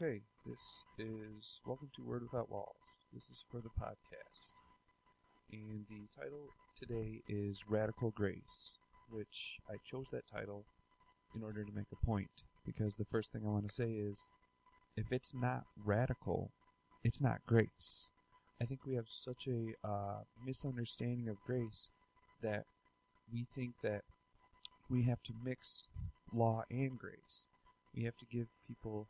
Okay, this is Welcome to Word Without Walls. This is for the podcast. And the title today is Radical Grace, which I chose that title in order to make a point. Because the first thing I want to say is if it's not radical, it's not grace. I think we have such a uh, misunderstanding of grace that we think that we have to mix law and grace. We have to give people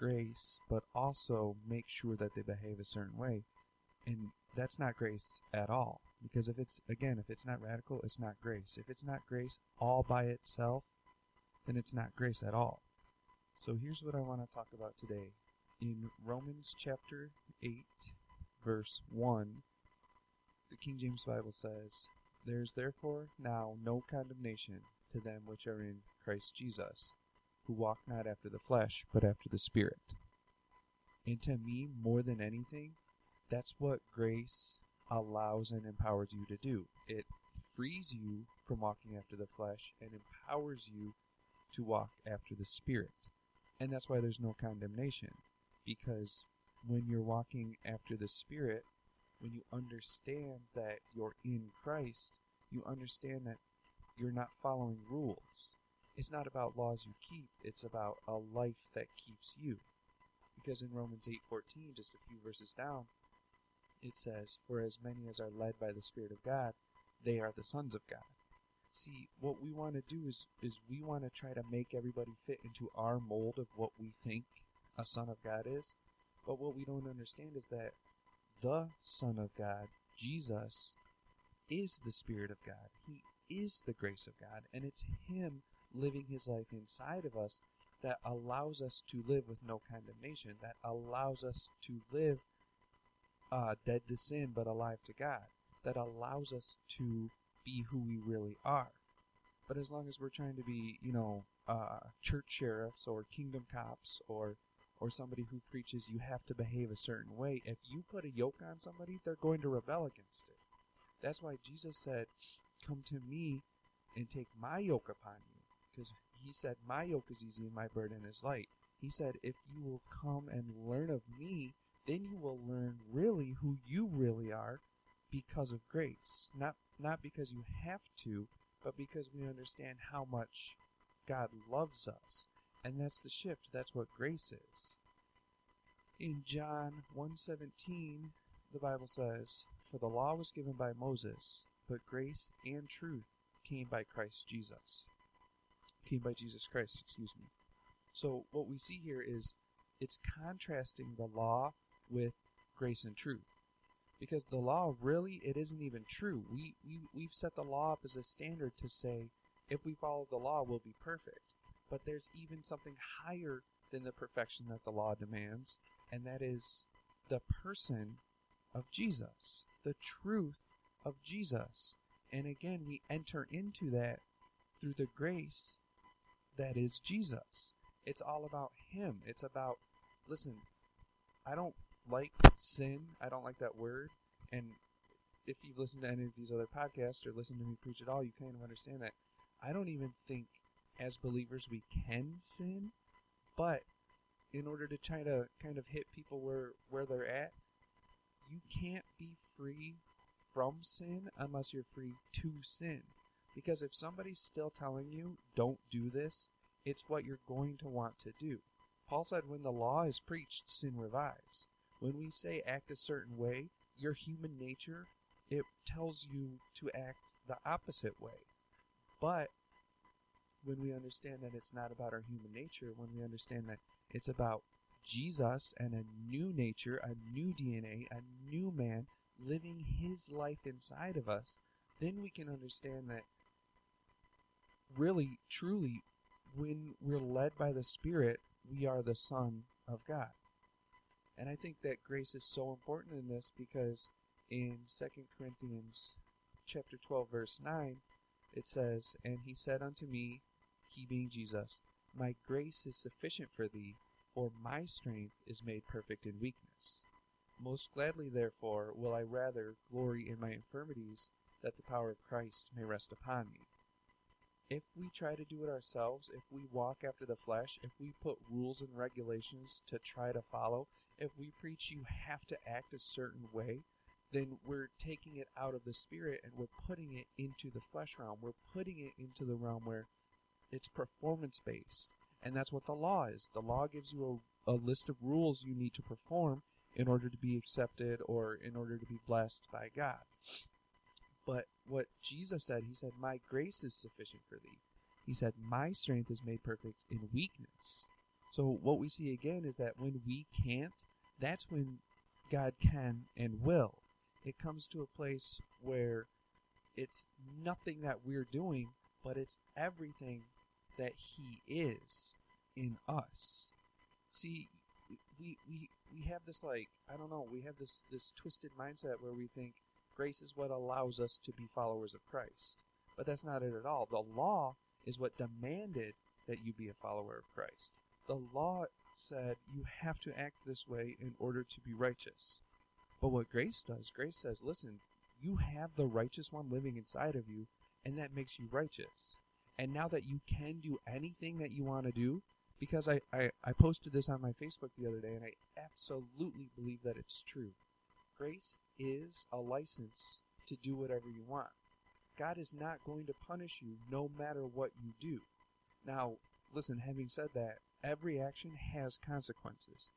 grace, but also make sure that they behave a certain way. And that's not grace at all. Because if it's, again, if it's not radical, it's not grace. If it's not grace all by itself, then it's not grace at all. So here's what I want to talk about today. In Romans chapter 8, verse 1, the King James Bible says, There is therefore now no condemnation to them which are in Christ Jesus, who walk not after the flesh, but after the Spirit. And to me, more than anything, that's what grace allows and empowers you to do. It frees you from walking after the flesh and empowers you to walk after the Spirit. And that's why there's no condemnation. Because when you're walking after the Spirit, when you understand that you're in Christ, you understand that you're not following rules. It's not about laws you keep, it's about a life that keeps you. Because in Romans 8:14, just a few verses down, it says, "For as many as are led by the Spirit of God, they are the sons of God." See, what we want to do is is we want to try to make everybody fit into our mold of what we think a son of God is. But what we don't understand is that the Son of God, Jesus, is the Spirit of God. He is the grace of God, and it's Him living His life inside of us that allows us to live with no condemnation, that allows us to live uh, dead to sin but alive to God, that allows us to be who we really are. But as long as we're trying to be, you know, uh, church sheriffs or kingdom cops or or somebody who preaches you have to behave a certain way, if you put a yoke on somebody, they're going to rebel against it. That's why Jesus said, Come to me and take my yoke upon you. Because he said, My yoke is easy and my burden is light. He said, If you will come and learn of me, then you will learn really who you really are because of grace. Not not because you have to, but because we understand how much God loves us. And that's the shift. That's what grace is. In John 1:17, the Bible says, "For the law was given by Moses, but grace and truth came by Christ Jesus." Came by Jesus Christ, excuse me. So what we see here is it's contrasting the law with grace and truth. Because the law really it isn't even true. We we we've set the law up as a standard to say if we follow the law we'll be perfect. But there's even something higher than the perfection that the law demands, and that is the person of Jesus, the truth of Jesus. And again, we enter into that through the grace that is Jesus. It's all about Him. It's about, listen, I don't like sin. I don't like that word. And if you've listened to any of these other podcasts or listened to me preach at all, you kind of understand that. I don't even think as believers we can sin, but in order to try to kind of hit people where where they're at, you can't be free from sin unless you're free to sin. Because if somebody's still telling you don't do this, it's what you're going to want to do. Paul said when the law is preached, sin revives. When we say act a certain way, your human nature it tells you to act the opposite way. But when we understand that it's not about our human nature, when we understand that it's about Jesus and a new nature, a new DNA, a new man living his life inside of us, then we can understand that really, truly, when we're led by the Spirit, we are the Son of God. And I think that grace is so important in this because in 2 Corinthians chapter 12 verse 9 it says, And he said unto me, he being Jesus, My grace is sufficient for thee, for my strength is made perfect in weakness. Most gladly, therefore, will I rather glory in my infirmities, that the power of Christ may rest upon me. If we try to do it ourselves, if we walk after the flesh, if we put rules and regulations to try to follow, if we preach you have to act a certain way, then we're taking it out of the spirit and we're putting it into the flesh realm. We're putting it into the realm where it's performance based. And that's what the law is. The law gives you a, a list of rules you need to perform in order to be accepted or in order to be blessed by God. But what Jesus said, he said, My grace is sufficient for thee. He said, My strength is made perfect in weakness. So what we see again is that when we can't, that's when God can and will. It comes to a place where it's nothing that we're doing, but it's everything that He is in us. See, we we we have this like I don't know, we have this this twisted mindset where we think grace is what allows us to be followers of Christ. But that's not it at all. The law is what demanded that you be a follower of Christ. The law said you have to act this way in order to be righteous. But what grace does, grace says, listen, you have the righteous one living inside of you, and that makes you righteous. And now that you can do anything that you want to do, because I, I, I posted this on my Facebook the other day, and I absolutely believe that it's true. Grace is a license to do whatever you want. God is not going to punish you no matter what you do. Now, listen, having said that, every action has consequences.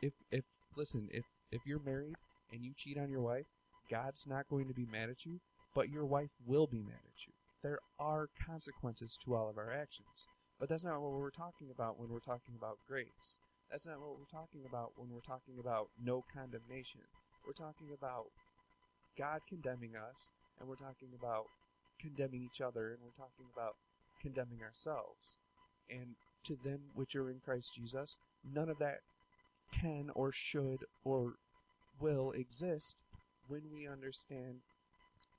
If if listen, if if you're married and you cheat on your wife, God's not going to be mad at you, but your wife will be mad at you there are consequences to all of our actions. But that's not what we're talking about when we're talking about grace. That's not what we're talking about when we're talking about no condemnation. We're talking about God condemning us, and we're talking about condemning each other, and we're talking about condemning ourselves. And to them which are in Christ Jesus, none of that can or should or will exist when we understand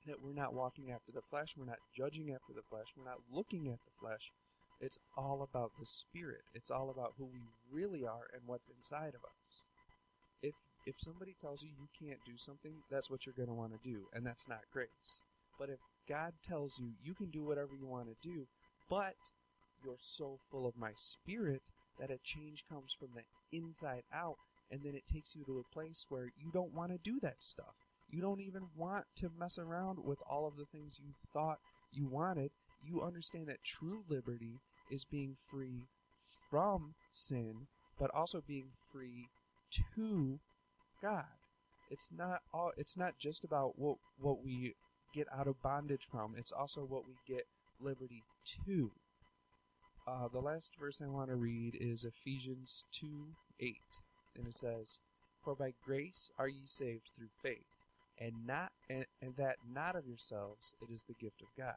that we're not walking after the flesh, we're not judging after the flesh, we're not looking at the flesh. It's all about the spirit. It's all about who we really are and what's inside of us. If if somebody tells you you can't do something, that's what you're going to want to do, and that's not grace. But if God tells you you can do whatever you want to do, but you're so full of my spirit that a change comes from the inside out, and then it takes you to a place where you don't want to do that stuff. You don't even want to mess around with all of the things you thought you wanted. You understand that true liberty is being free from sin, but also being free to God. It's not all it's not just about what what we get out of bondage from, it's also what we get liberty to. Uh, the last verse I want to read is Ephesians 2 8. And it says, For by grace are ye saved through faith and not and, and that not of yourselves it is the gift of God.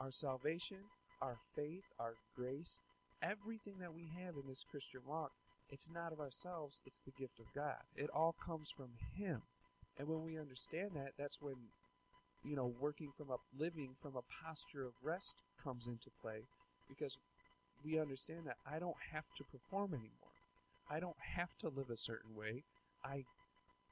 Our salvation, our faith, our grace, everything that we have in this Christian walk, it's not of ourselves, it's the gift of God. It all comes from him. And when we understand that, that's when you know, working from a living from a posture of rest comes into play because we understand that I don't have to perform anymore. I don't have to live a certain way. I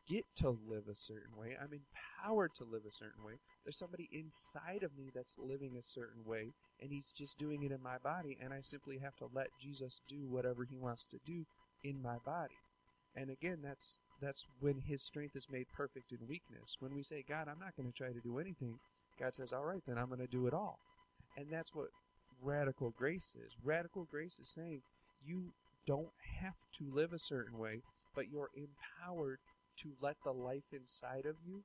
get to live a certain way. I'm empowered to live a certain way. There's somebody inside of me that's living a certain way, and he's just doing it in my body, and I simply have to let Jesus do whatever he wants to do in my body. And again, that's that's when his strength is made perfect in weakness. When we say, God, I'm not going to try to do anything, God says, All right, then I'm going to do it all. And that's what radical grace is. Radical grace is saying you don't have to live a certain way, but you're empowered to let the life inside of you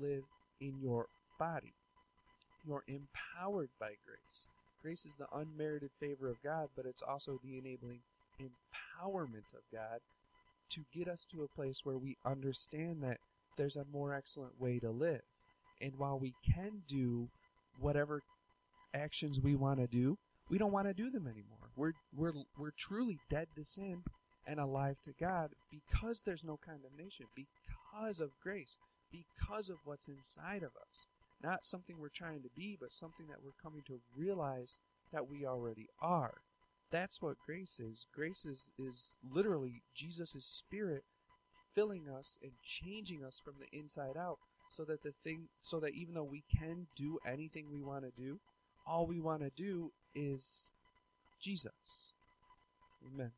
live in your body. You're empowered by grace. Grace is the unmerited favor of God, but it's also the enabling empowerment of God to get us to a place where we understand that there's a more excellent way to live. And while we can do whatever actions we want to do, we don't want to do them anymore. We're we're we're truly dead to sin and alive to God because there's no condemnation, because of grace, because of what's inside of us. Not something we're trying to be, but something that we're coming to realize that we already are. That's what grace is. Grace is, is literally Jesus' spirit filling us and changing us from the inside out so that the thing so that even though we can do anything we want to do, all we want to do is Jesus. Amen.